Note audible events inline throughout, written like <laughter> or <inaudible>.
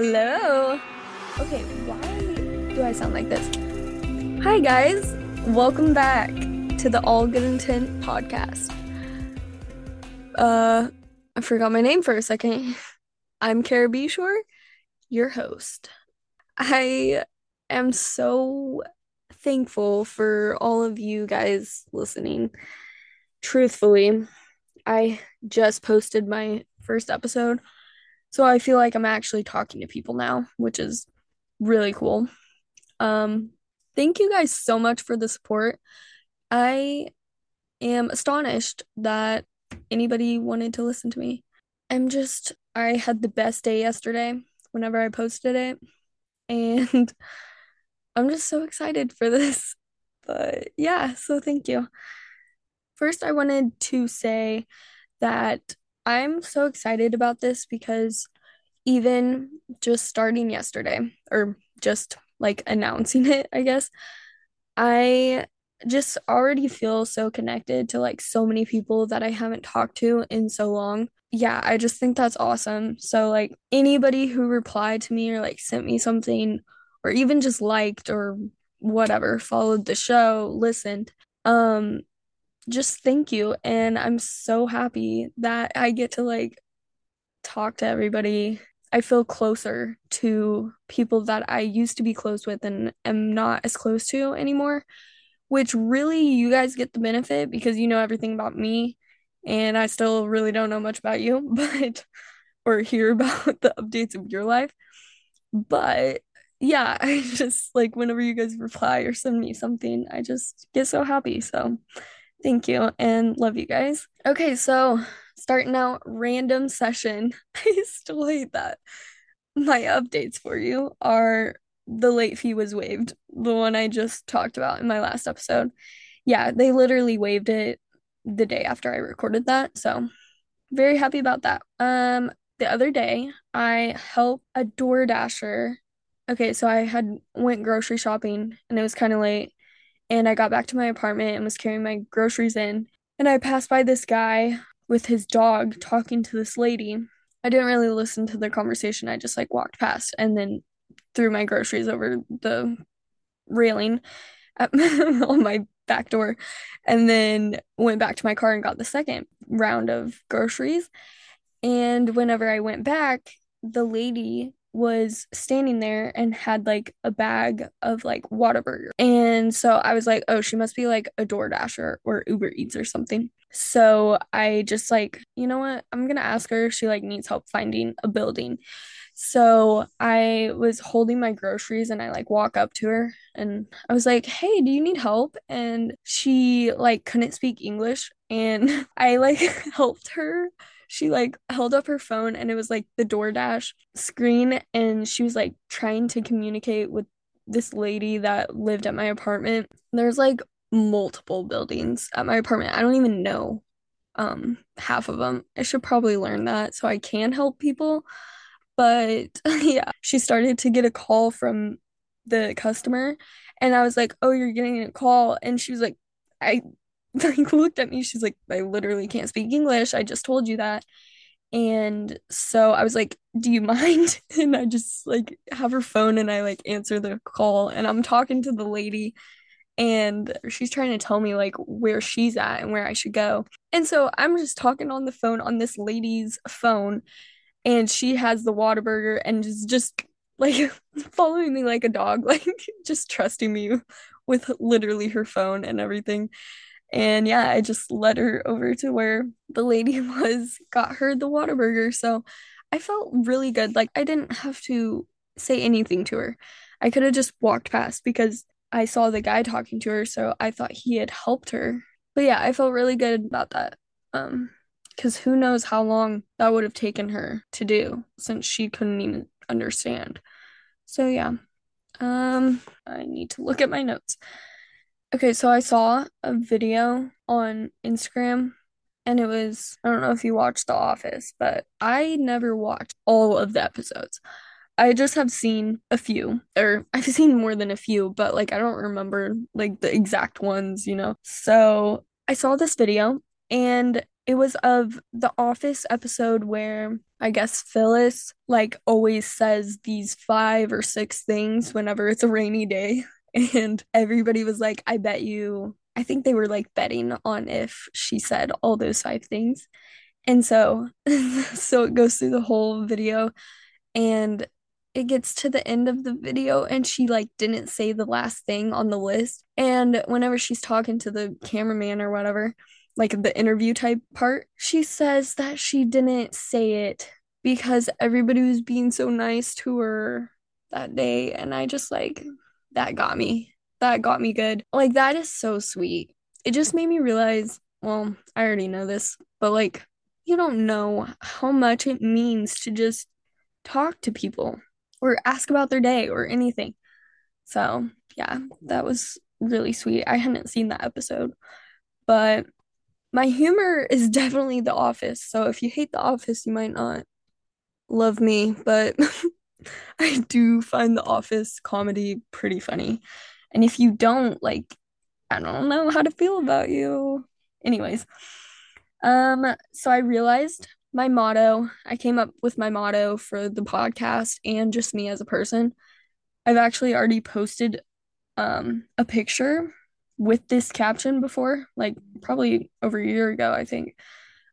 Hello. Okay, why do I sound like this? Hi, guys. Welcome back to the All Good Intent podcast. Uh, I forgot my name for a second. I'm Kara Beshore, your host. I am so thankful for all of you guys listening. Truthfully, I just posted my first episode, so I feel like I'm actually talking to people now, which is really cool. Um, thank you guys so much for the support. I am astonished that anybody wanted to listen to me. I'm just, I had the best day yesterday whenever I posted it, <laughs> and I'm just so excited for this. <laughs> But yeah, so thank you. First, I wanted to say that I'm so excited about this because even just starting yesterday, or just like announcing it, I guess, I just already feel so connected to like so many people that I haven't talked to in so long. Yeah, I just think that's awesome. So, like, anybody who replied to me or like sent me something or even just liked or whatever, followed the show, listened, um, just thank you. And I'm so happy that I get to like talk to everybody. I feel closer to people that I used to be close with and am not as close to anymore, which really you guys get the benefit because you know everything about me and I still really don't know much about you, <laughs> but or hear about the updates of your life. But yeah, <laughs> I just like whenever you guys reply or send me something, I just get so happy. So Thank you and love you guys. Okay, so starting out random session. <laughs> I still hate that. My updates for you are the late fee was waived, the one I just talked about in my last episode. Yeah, they literally waived it the day after I recorded that. So, very happy about that. Um the other day, I helped a Door Dasher. Okay, so I had went grocery shopping and it was kind of late and I got back to my apartment and was carrying my groceries in. And I passed by this guy with his dog talking to this lady. I didn't really listen to the conversation. I just like walked past and then threw my groceries over the railing at <laughs> on my back door and then went back to my car and got the second round of groceries. And whenever I went back, the lady was standing there and had like a bag of like Whataburger. And so I was like, oh, she must be like a DoorDasher or Uber Eats or something. So I just like, you know what? I'm gonna ask her if she like needs help finding a building. So I was holding my groceries and I like walk up to her and I was like, "Hey, do you need help?" And she like couldn't speak English and <laughs> I like <laughs> helped her she like held up her phone and it was like the DoorDash screen and she was like trying to communicate with this lady that lived at my apartment. There's like multiple buildings at my apartment. I don't even know um half of them. I should probably learn that so I can help people. But <laughs> yeah, she started to get a call from the customer and I was like, "Oh, you're getting a call." And she was like, "I <laughs> like looked at me. She's like, I literally can't speak English. I just told you that. And so I was like, Do you <laughs> mind? And I just like have her phone and I like answer the call and I'm talking to the lady and she's trying to tell me like where she's at and where I should go. And so I'm just talking on the phone on this lady's phone and she has the Whataburger and is just like <laughs> following me like a dog, like just trusting me with literally her phone and everything. And yeah, I just led her over to where the lady <laughs> was, got her the Whataburger. So I felt really good. Like I didn't have to say anything to her. I could have just walked past because I saw the guy talking to her, so I thought he had helped her. But yeah, I felt really good about that. Um, because who knows how long that would have taken her to do since she couldn't even understand. So yeah. Um, I need to look at my notes. Okay, so I saw a video on Instagram and it was I don't know if you watched The Office, but I never watched all of the episodes. I just have seen a few, or <laughs> I've seen more than a few, but like I don't remember like the exact ones, you know. So I saw this video and it was of the Office episode where I guess Phyllis like always says these five or six things whenever it's a rainy day. <laughs> And everybody was like, I bet you, I think they were like betting on if she said all those five things. And so, <laughs> so it goes through the whole video and it gets to the end of the video and she like didn't say the last thing on the list. And whenever she's talking to the cameraman or whatever, like the interview type part, she says that she didn't say it because everybody was being so nice to her that day. And I just like, that got me. That got me good. Like, that is so sweet. It just made me realize, well, I already know this, but like, you don't know how much it means to just talk to people or ask about their day or anything. So, yeah, that was really sweet. I hadn't seen that episode, but my humor is <laughs> definitely The Office. So if you hate The Office, you might not love me, but <laughs> <laughs> I do find The Office comedy pretty funny. And if you don't, like, I don't know how to feel about you. Anyways, um, so I realized my motto, I came up with my motto for the podcast and just me as a person. I've actually already posted um a picture with this caption before, like probably over a year ago, I think.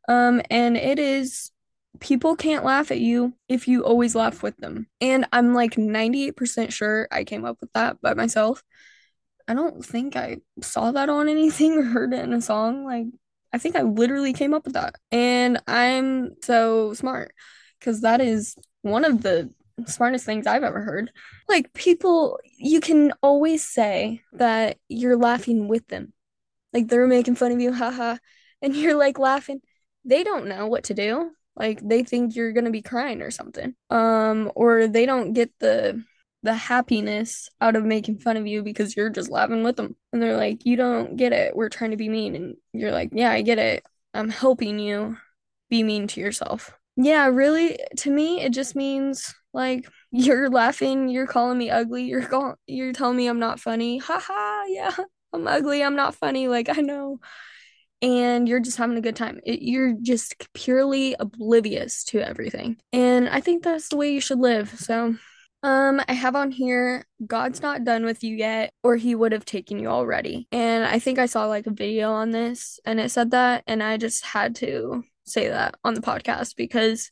Um, and it is people can't laugh at you if you always laugh with them. And I'm like 98% sure I came up with that by myself. I don't think I saw that on anything or heard it in a song. Like, I think I literally came up with that. And I'm so smart because that is one of the smartest things I've ever heard. Like people, you can always say that you're laughing with them. Like they're making fun of you, <laughs> haha, and you're like laughing. They don't know what to do. Like they think you're gonna be crying or something. Um, or they don't get the the happiness out of making fun of you because you're just laughing with them. And they're like, You don't get it. We're trying to be mean. And you're like, Yeah, I get it. I'm helping you be mean to yourself. Yeah, really, to me, it just means like <laughs> you're laughing, you're calling me ugly, you're call- you're telling me I'm not funny. Haha, yeah, <laughs> I'm ugly, I'm not funny, like I know. And you're just having a good time. It, you're just purely oblivious to everything. And I think that's the way you should live. So, um, I have on here, God's not done with you yet, or he would have taken you already. And I think I saw like a video on this and it said that, and I just had to say that on the podcast because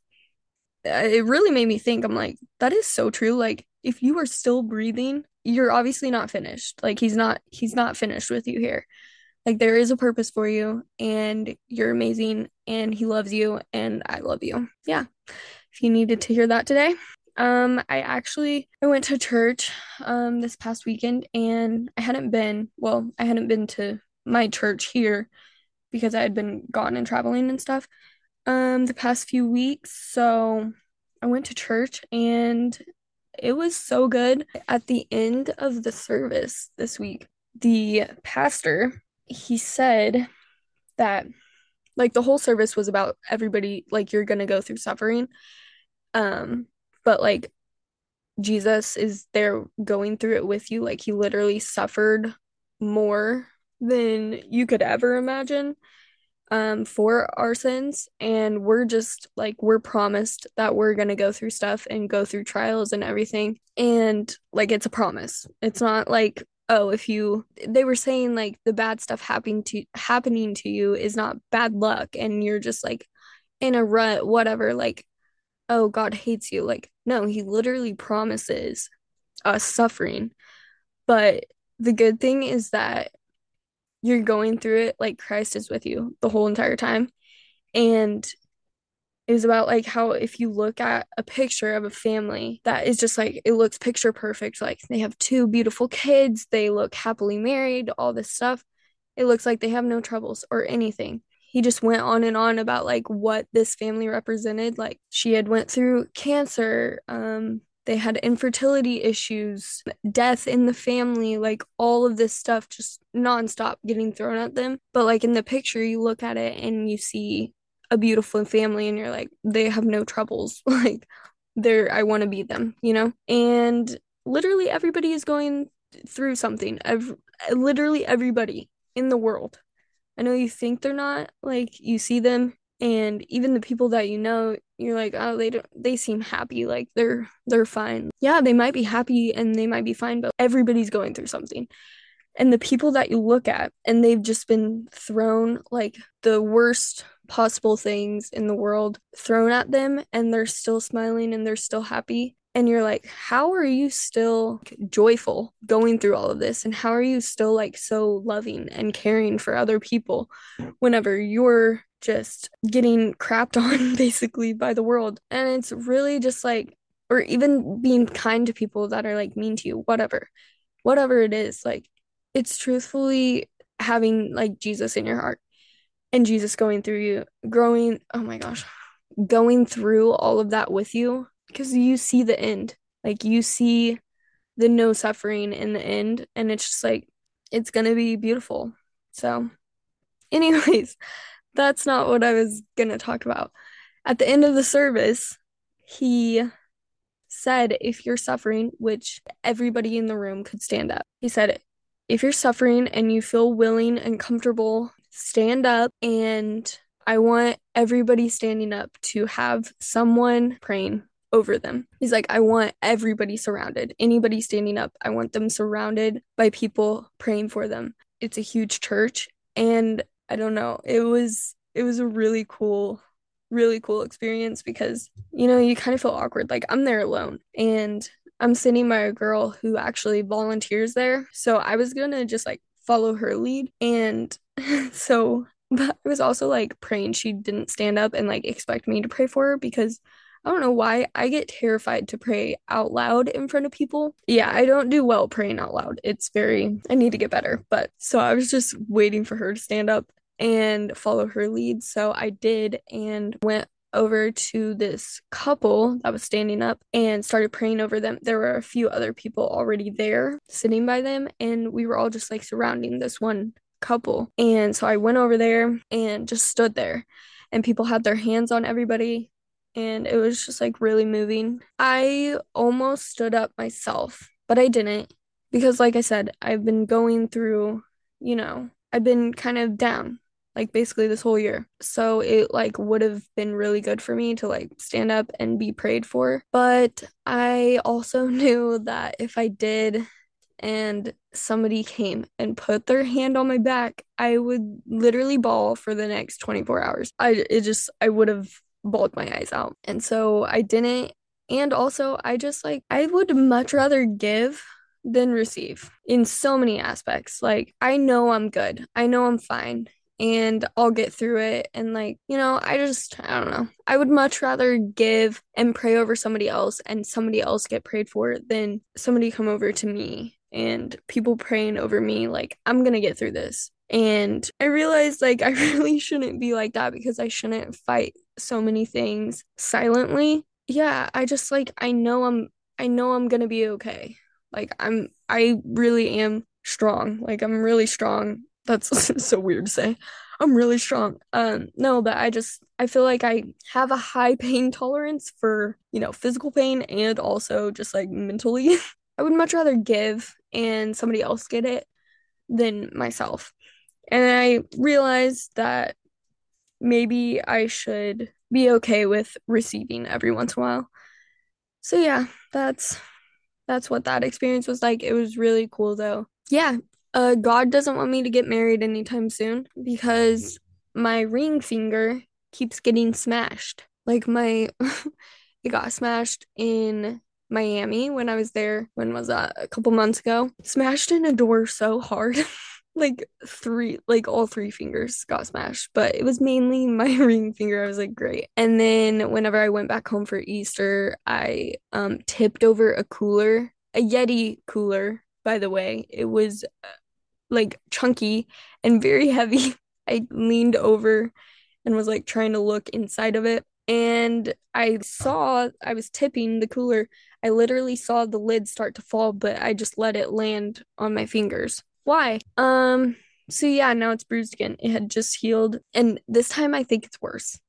it really made me think I'm like that is so true like if you are still breathing you're obviously not finished like he's not he's not finished with you here like there is a purpose for you and you're amazing and he loves you and I love you yeah if you needed to hear that today um I actually I went to church um this past weekend and I hadn't been well I hadn't been to my church here because I had been gone and traveling and stuff um the past few weeks. So I went to church and it was so good. At the end of the service this week, the pastor, he said that like the whole service was about everybody like you're going to go through suffering. Um but like Jesus is there going through it with you. Like he literally suffered more than you could ever imagine um for our sins. And we're just like we're promised that we're going to go through stuff and go through trials and everything. And like it's a promise. It's not like oh if you they were saying like the bad stuff happening to happening to you is not bad luck and you're just like in a rut whatever like oh god hates you like no he literally promises us suffering but the good thing is that you're going through it like Christ is with you the whole entire time. And it was about like how if you look at a picture of a family that is just like it looks picture perfect, like they have two beautiful kids, they look happily married, all this stuff. It looks like they have no troubles or anything. He just went on and on about like what this family represented. Like she had went through cancer, um, they had infertility issues, death in the family, like all of this stuff just nonstop getting thrown at them. But like in the picture, you look at it and you see a beautiful family and you're like, they have no troubles. <laughs> like they're, I want to be them, you know? And literally everybody is going through something. Every, literally everybody in the world I know you think they're not, like you see them and even the people that you know, you're like, oh, they don't they seem happy, like they're they're fine. Yeah, they might be happy and they might be fine, but everybody's going through something. And the people that you look at and they've just been thrown like the worst possible things in the world thrown at them and they're still smiling and they're still happy. And you're like how are you still joyful going through all of this? And how are you still like so loving and caring for other people whenever you're just getting crapped <laughs> on basically by the world? And it's really just like or even being kind to people that are like mean to you whatever whatever it is like it's truthfully having like Jesus in your heart and Jesus going through you growing oh my gosh going through all of that with you because you see the end. Like you see the no suffering in the end, and it's just like it's gonna be beautiful. So, anyways, <laughs> that's not what I was gonna talk about. At the end of the service, he said, if you're suffering, which everybody in the room could stand up, he said, if you're suffering and you feel willing and comfortable, stand up and I want everybody standing up to have someone praying over them. He's like, I want everybody surrounded. Anybody standing up, I want them surrounded by people praying for them. It's a huge church. And I don't know, it was it was a really cool, really cool experience because, you know, you kind of feel awkward. Like I'm there alone and I'm sitting by a girl who actually volunteers there. So I was gonna just like follow her lead. And <laughs> so but I was also like praying she didn't stand up and like expect me to pray for her because I don't know why I get terrified to pray out loud in front of people. Yeah, I don't do well praying out loud. It's very, I need to get better. But so I was just waiting for her to stand up and follow her lead. So I did and went over to this couple that was standing up and started praying over them. There were a few other people already there sitting by them, and we were all just like surrounding this one couple. And so I went over there and just stood there, and people had their hands on everybody and it was just like really moving. I almost stood up myself, but I didn't because, like I said, I've been going through, you know, I've been kind of down like basically this whole year. So it like would have been really good for me to like stand up and be prayed for. But I also <laughs> knew that if I did and somebody came and put their hand on my back, I would literally bawl for the next 24 hours. I it just I would have bawled my eyes out. And so I didn't. And also, I just like, I would much rather give than receive in so many aspects. Like, I know I'm good, I know I'm fine. And I'll get through it. And, like, you know, I just, I don't know. I would much rather give and pray over somebody else and somebody else get prayed for than somebody come over to me and people praying over me. Like, I'm to get through this. And I realized like I <laughs> really shouldn't be like that because I shouldn't fight so many things silently. Yeah, I just like I know I'm I know I'm to be okay. Like I'm I really am strong. Like I'm really strong. That's <laughs> so weird to say. I'm really strong. Um no, but I just I feel like I have a high pain tolerance for, you know, physical pain and also just like mentally. <laughs> I would much rather give and somebody else get it than myself. And I realized that maybe I should be okay with receiving every once in a while. So yeah, that's that's what that experience was like. It was really cool though. Yeah, uh God doesn't want me to get married anytime soon because my ring finger keeps getting smashed. Like my <laughs> it got smashed in Miami when I was there. When was that? A couple months ago. Smashed in a door so hard. <laughs> like three like all three fingers got smashed but it was mainly <laughs> my ring finger i was like great and then whenever i went back home for easter i um tipped over a cooler a yeti cooler by the way it was like chunky and very <laughs> heavy i leaned over and was like trying to look inside of it and i saw i was tipping the cooler i literally saw the lid start to fall but i just let it land on my fingers why? Um, so yeah, now it's bruised again. It had just healed, and this time I think it's worse.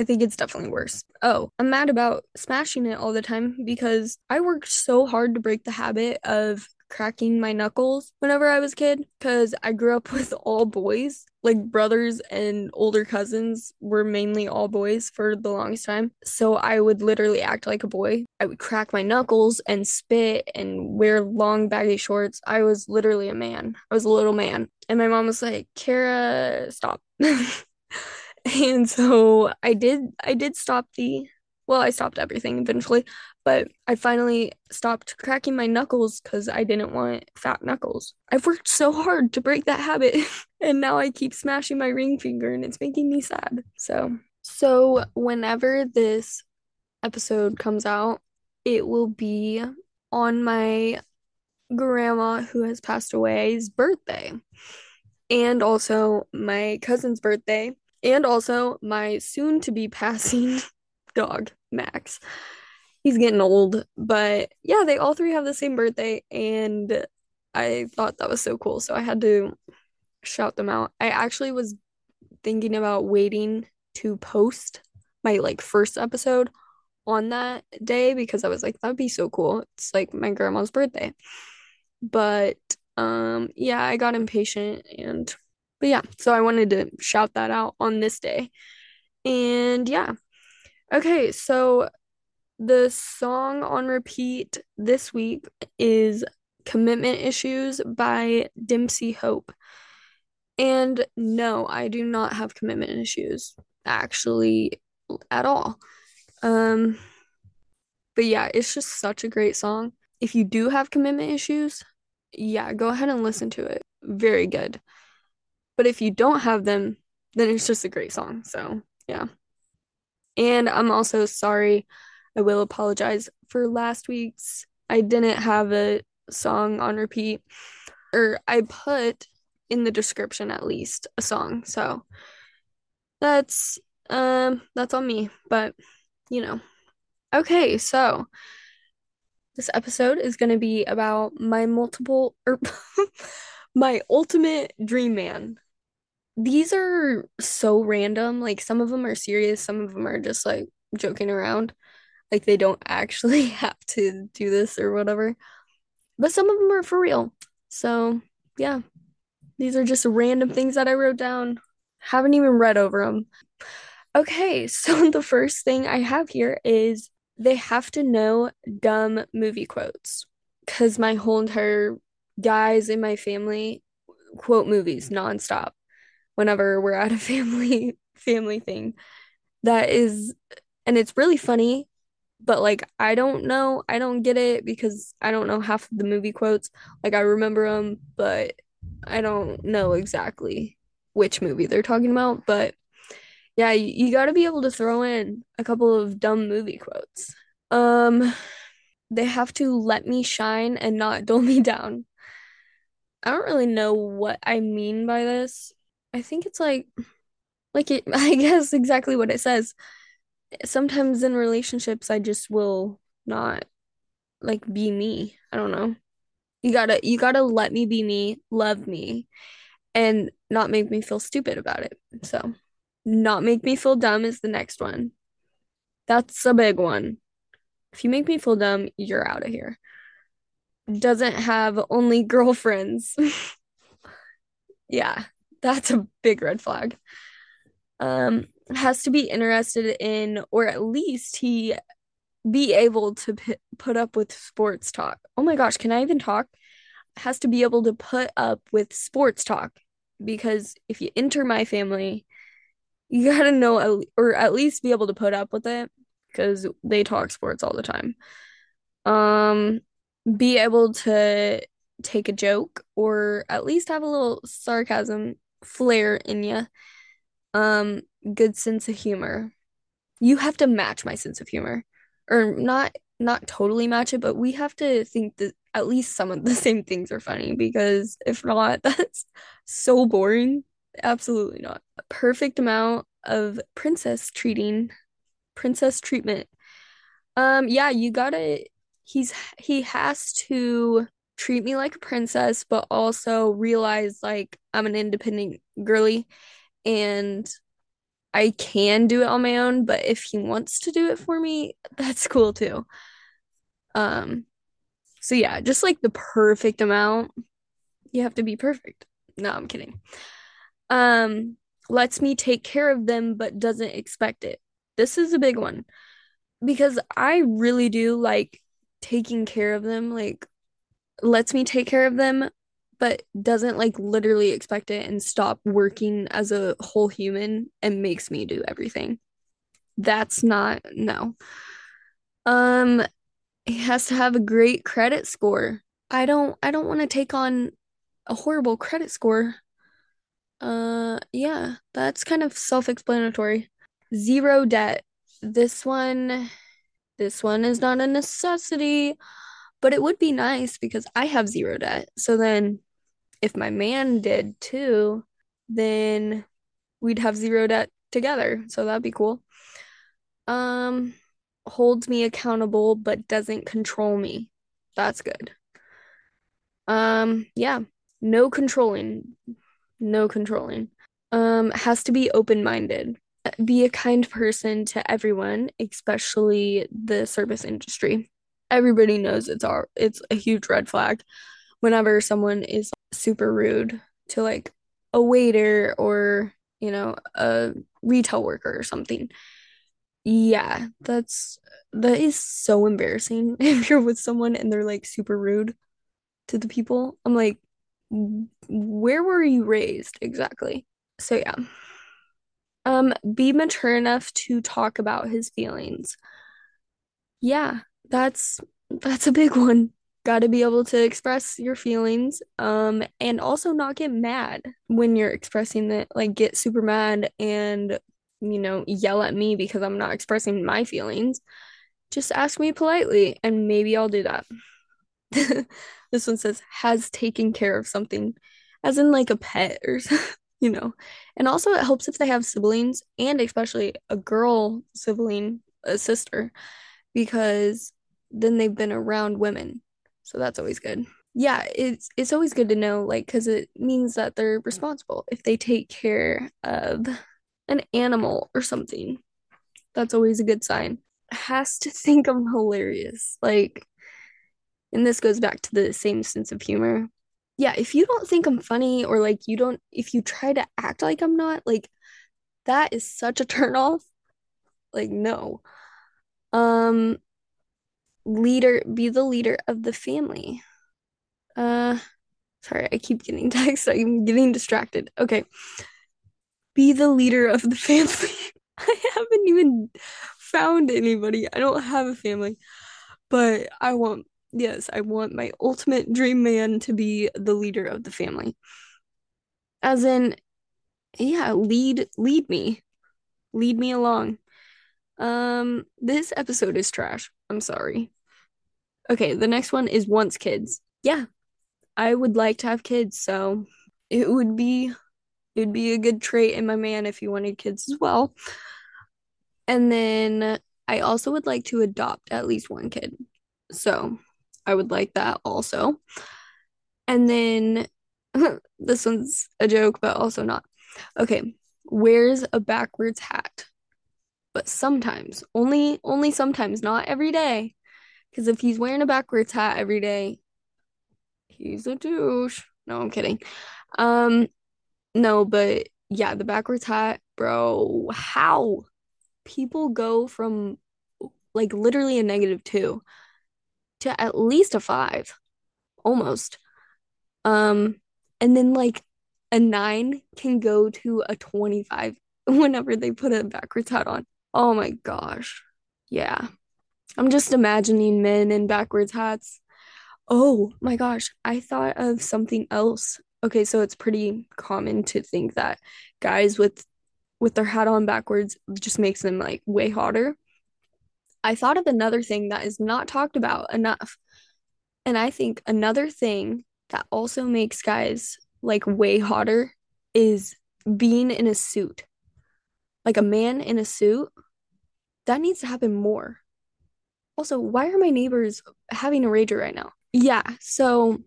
I think it's definitely worse. Oh, I'm mad about smashing it all the time because I worked so hard to break the habit of cracking my knuckles whenever I was a kid because I grew up <laughs> with all boys. Like brothers and older cousins were mainly all boys for the longest time. So I would literally act like a boy. I would crack my knuckles and spit and wear long baggy shorts. I was literally a man. I was a little man. And my mom was like, Kara, stop. <laughs> and so I did I did stop the well, I stopped everything eventually, but I finally stopped cracking my knuckles because I didn't want fat knuckles. I've worked so hard to break that habit, <laughs> and now I keep smashing my ring finger, and it's making me sad. So, so whenever this episode comes out, it will be on my grandma who has passed away's birthday, and also my cousin's birthday, and also my soon to be passing <laughs> dog, Max he's getting old. But yeah, they all three have the same birthday, and I thought that was so cool. So I had to shout them out. I actually was thinking about waiting to post my like first episode on that day because I was like, that'd be so cool. It's like my grandma's birthday. But um yeah, I got impatient and but yeah, so I wanted to shout that out on this day. And yeah. Okay, so the song on repeat this week is Commitment Issues by Dempsey Hope. And no, I do not have commitment issues actually at all. Um but yeah, it's just such a great song. If you do have commitment issues, yeah, go ahead and listen to it. Very good. But if you don't have them, then it's just a great song. So, yeah. And I'm also sorry I will apologize for last week's. I didn't have a song on repeat, or I put in the description at least a song. So that's um that's on me, but you know. Okay, so this episode is going to be about my multiple or <laughs> my ultimate dream man. These are so random. Like some of them are serious, some of them are just like joking around like they don't actually <laughs> have to do this or whatever. But some of them are for real. So, yeah. These are just random things that I wrote down. Haven't even read over them. Okay, <laughs> so the first thing I have here is they have to know dumb movie quotes. Because my whole entire guys in my family quote movies nonstop whenever we're at a <laughs> family family thing. That is and it's really funny but like I don't know, I don't get it because I don't know half of the movie quotes. Like I remember them, but I don't know exactly which movie they're talking about. But yeah, you, you got to be able to throw in a couple of dumb movie quotes. Um, they have to let me shine and not <laughs> dull me down. I don't really know what I mean by this. I think it's like, like it. <laughs> I guess exactly what it says sometimes in relationships I just will not like be me. I don't know. You gotta you gotta let me be me, love me, and not make me feel stupid about it. So not make me feel dumb is the next one. That's a big one. If you make me feel dumb, you're out of here. Doesn't have only girlfriends. <laughs> yeah, that's a big red flag. Um, has to be interested in, or at least he be able to p- put up with sports talk. Oh my gosh, can I even talk? Has to be able to put up with sports talk because if you enter my family, you gotta know, or at least be able to put up with it because they talk sports all the time. Um, be able to take a joke or at least have a little sarcasm flair in you. Um, good sense of humor. You have to match my sense of humor. Or not not totally match it, but we have to think that at least some of the <laughs> same things are funny because if not, <laughs> that's so boring. Absolutely not. A perfect amount of princess treating, princess treatment. Um, yeah, you gotta he's he has to treat me like a princess, but also realize like I'm an independent girly and I can do it on my own, but if he wants to do it for me, that's cool too. Um So yeah, just like the perfect amount. You have to be perfect. No, I'm kidding. Um, lets me take care of them but doesn't expect it. This is a big one because I really do like taking care of them, like lets me take care of them but doesn't like literally expect it and stop working as a whole human and makes me do everything. That's not no. Um he has to have a great credit score. I don't I don't want to take on a horrible credit score. Uh yeah, that's kind of self-explanatory. Zero debt. This one this one is not a necessity, but it would be nice because I have zero debt. So then if my man did too, then we'd have zero debt together. So that'd be cool. Um holds me accountable but doesn't control me. That's good. Um, yeah, no controlling. No controlling. Um, has to be open-minded. Be a kind person to everyone, especially the service industry. Everybody knows it's our it's a huge red flag whenever someone is super rude to like a waiter or, you know, a retail worker or something. Yeah, that's that is so embarrassing <laughs> if you're with someone and they're like super rude to the people. I'm like, where were you raised exactly? So yeah. Um, be mature enough to talk about his feelings. Yeah, that's that's a big one. Got to be able to express your feelings, um, and also not get mad when you're expressing it. Like get super mad and you know yell at me because I'm not expressing my feelings. Just ask me politely, and maybe I'll do that. <laughs> this one says has taken care of something, as in like a pet or <laughs> you know. And also it helps if they have siblings and especially a girl sibling, a sister, because then they've been around women. So that's always good. Yeah, it's it's always good to know like cuz it means that they're responsible if they take care of an animal or something. That's always a good sign. Has to <laughs> think I'm hilarious. Like and this goes back to the same sense of humor. Yeah, if you don't think I'm funny or like you don't if you try to act like I'm not, like that is such a turn off. Like no. Um leader be the leader of the family. Uh sorry, I keep getting <laughs> text. I'm getting distracted. Okay. Be the leader of the <laughs> family. <laughs> I haven't even found anybody. I don't have a family, but I want yes, I want my ultimate dream man to be the leader of the family. As in, yeah, lead lead me. Lead me along. Um, this episode is trash. I'm sorry. Okay, the next one is wants kids. Yeah, I would like to have kids, so it would be it'd be a good trait in my man if he wanted kids as well. And then I also would like to adopt at least one kid. So I would like that also. And then <laughs> this one's a joke, but also not. Okay, wears a backwards hat. But sometimes, only only sometimes, not every day. Because if he's wearing a backwards hat every day, he's a douche. No, I'm kidding. Um, no, but yeah, the backwards hat, bro. How people go from like literally a negative two to at least a five, almost. Um, and then like a nine can go to a 25 <laughs> whenever they put a backwards hat on. Oh my gosh. Yeah. I'm just imagining men in backwards hats. Oh my gosh, I thought of something else. Okay, so it's pretty common to think that guys with with their hat on backwards just makes them like way hotter. I thought of another thing that is not talked about enough. And I think another thing that also makes guys like way hotter is being in a suit. Like a man in a suit, that needs to happen more. Also, why are my neighbors having a rager right now? Yeah, so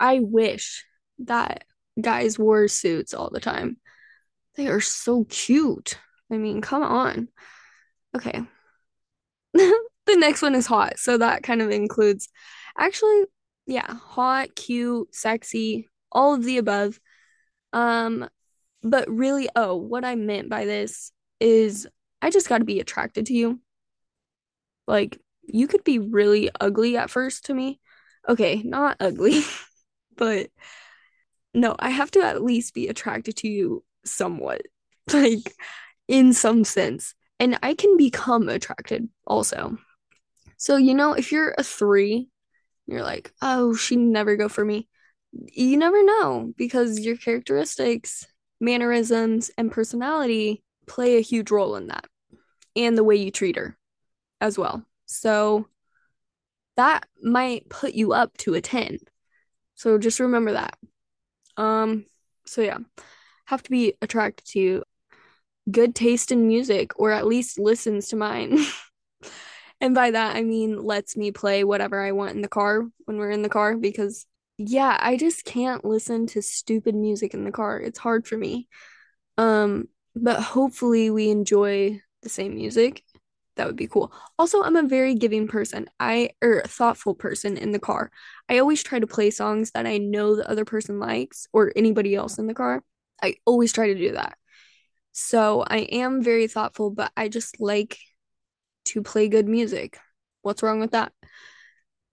I wish that guys wore suits all the time. They are so cute. I mean, come on. Okay. <laughs> the next one is hot, so that kind of includes Actually, yeah, hot, cute, sexy, all of the above. Um, but really, oh, what I meant by this is I just got to be attracted to you. Like, you could be really ugly at first to me. Okay, not ugly, <laughs> but no, I have to at least be attracted to you somewhat, <laughs> like in some sense. And I can become attracted also. So, you know, if you're a three, you're like, oh, she never go for me. You never know because your characteristics, mannerisms, and personality play a huge role in that and the way you treat her as well. So that might put you up to a 10. So just remember that. Um so yeah, have to be attracted to good taste in music or at least listens to mine. <laughs> and by that I mean lets me play whatever I want in the car when we're in the car because yeah, I just can't listen to stupid music in the car. It's hard for me. Um but hopefully we enjoy the same music that would be cool. Also, I'm a very giving person. I or thoughtful person in the car. I always try to play songs that I know the other person likes or anybody else in the car. I always try to do that. So, I am very thoughtful, but I just like to play good music. What's wrong with that?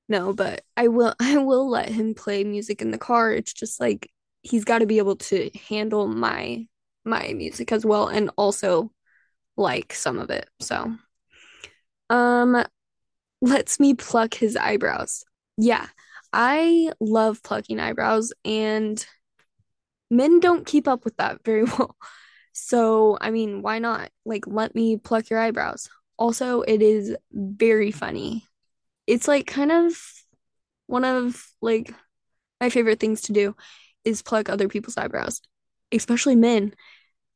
No, but I will <laughs> I will let him play music in the car. It's just like he's got to be able to handle my my music as well and also like some of it. So, um, lets me pluck his eyebrows. Yeah, I love plucking eyebrows, and men don't keep up with that very <laughs> well. So, I mean, why not? Like, let me pluck your eyebrows. Also, it is very funny. It's like kind of one of like my favorite things to do is pluck other people's eyebrows, especially men.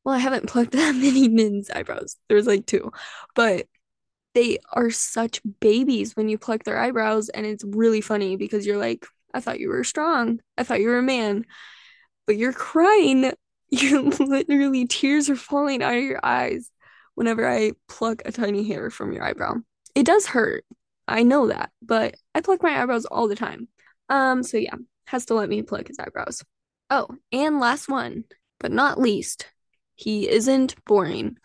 Well, I haven't plucked <laughs> that many men's eyebrows. There's like two, but they are such babies when you pluck their eyebrows and it's really funny because you're like i thought you were strong. I thought you were a man. But you're crying. <laughs> You literally tears are falling out of your eyes whenever i pluck a tiny hair from your eyebrow. It does hurt. I know that but i pluck my eyebrows all the time. Um so yeah has to let me pluck his eyebrows. Oh and last one but not least he isn't boring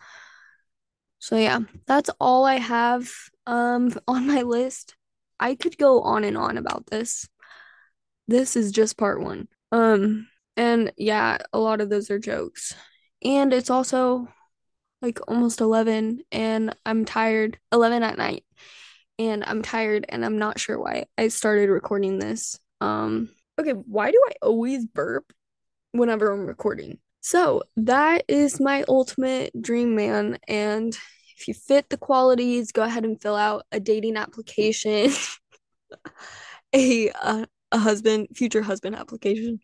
so yeah, that's all I have um <laughs> on my list. I could go on and on about this. This is just part 1. Um and yeah, a lot of those are jokes. And it's also like almost 11 and I'm tired. 11 at night. And I'm tired and I'm not sure why I started recording this. Um okay, why do I always burp whenever I'm recording? So that is my ultimate dream man. And if you fit the qualities, go ahead and fill out a dating application, <laughs> a, a a husband, future husband application.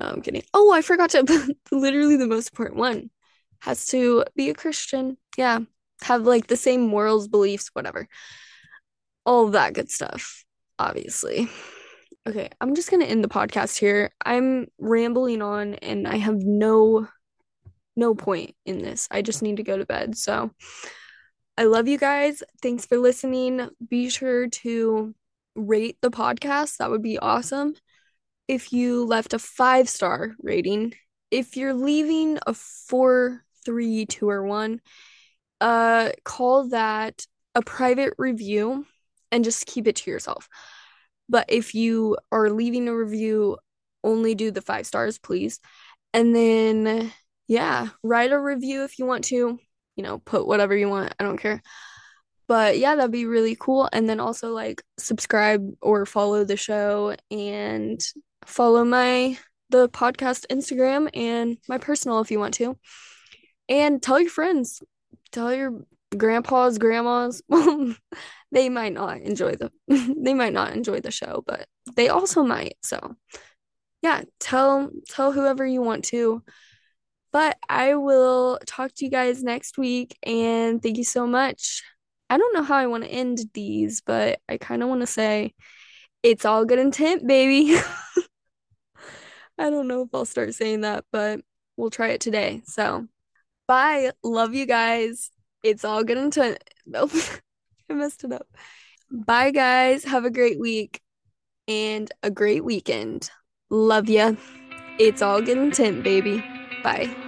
No, I'm kidding. Oh, I forgot to <laughs> literally the most important one has to be a Christian. Yeah. Have like the same morals, beliefs, whatever. All that good stuff, obviously. Okay, I'm just going to end the podcast here. I'm rambling on and I have no no point in this. I just need to go to bed. So I love you guys. Thanks for listening. Be sure to rate the podcast. That would be awesome. If you left a five star rating, if you're leaving a four, three, two, or one, uh, call that a private review and just keep it to yourself. But if you are leaving a review, only do the five stars, please. And then, yeah, write a review if you want to. You know, put whatever you want. I don't care. But yeah, that'd be really cool. And then also, like, subscribe or follow the show and follow my the podcast Instagram and my personal if you want to. And tell your friends, tell your grandpas, grandmas. <laughs> they might not enjoy the <laughs> they might not enjoy the show, but they also might. So, yeah, tell tell whoever you want to. But I will talk to you guys next week and thank you so much. I don't know how I want to end these, but I kind of want to say it's all good intent, baby. <laughs> I don't know if I'll start saying that, but we'll try it today. So, bye. Love you guys. It's all good intent. <laughs> Nope. I messed it up. Bye, guys. Have a great week. and a great weekend. Love ya. It's all good intent, baby. Bye.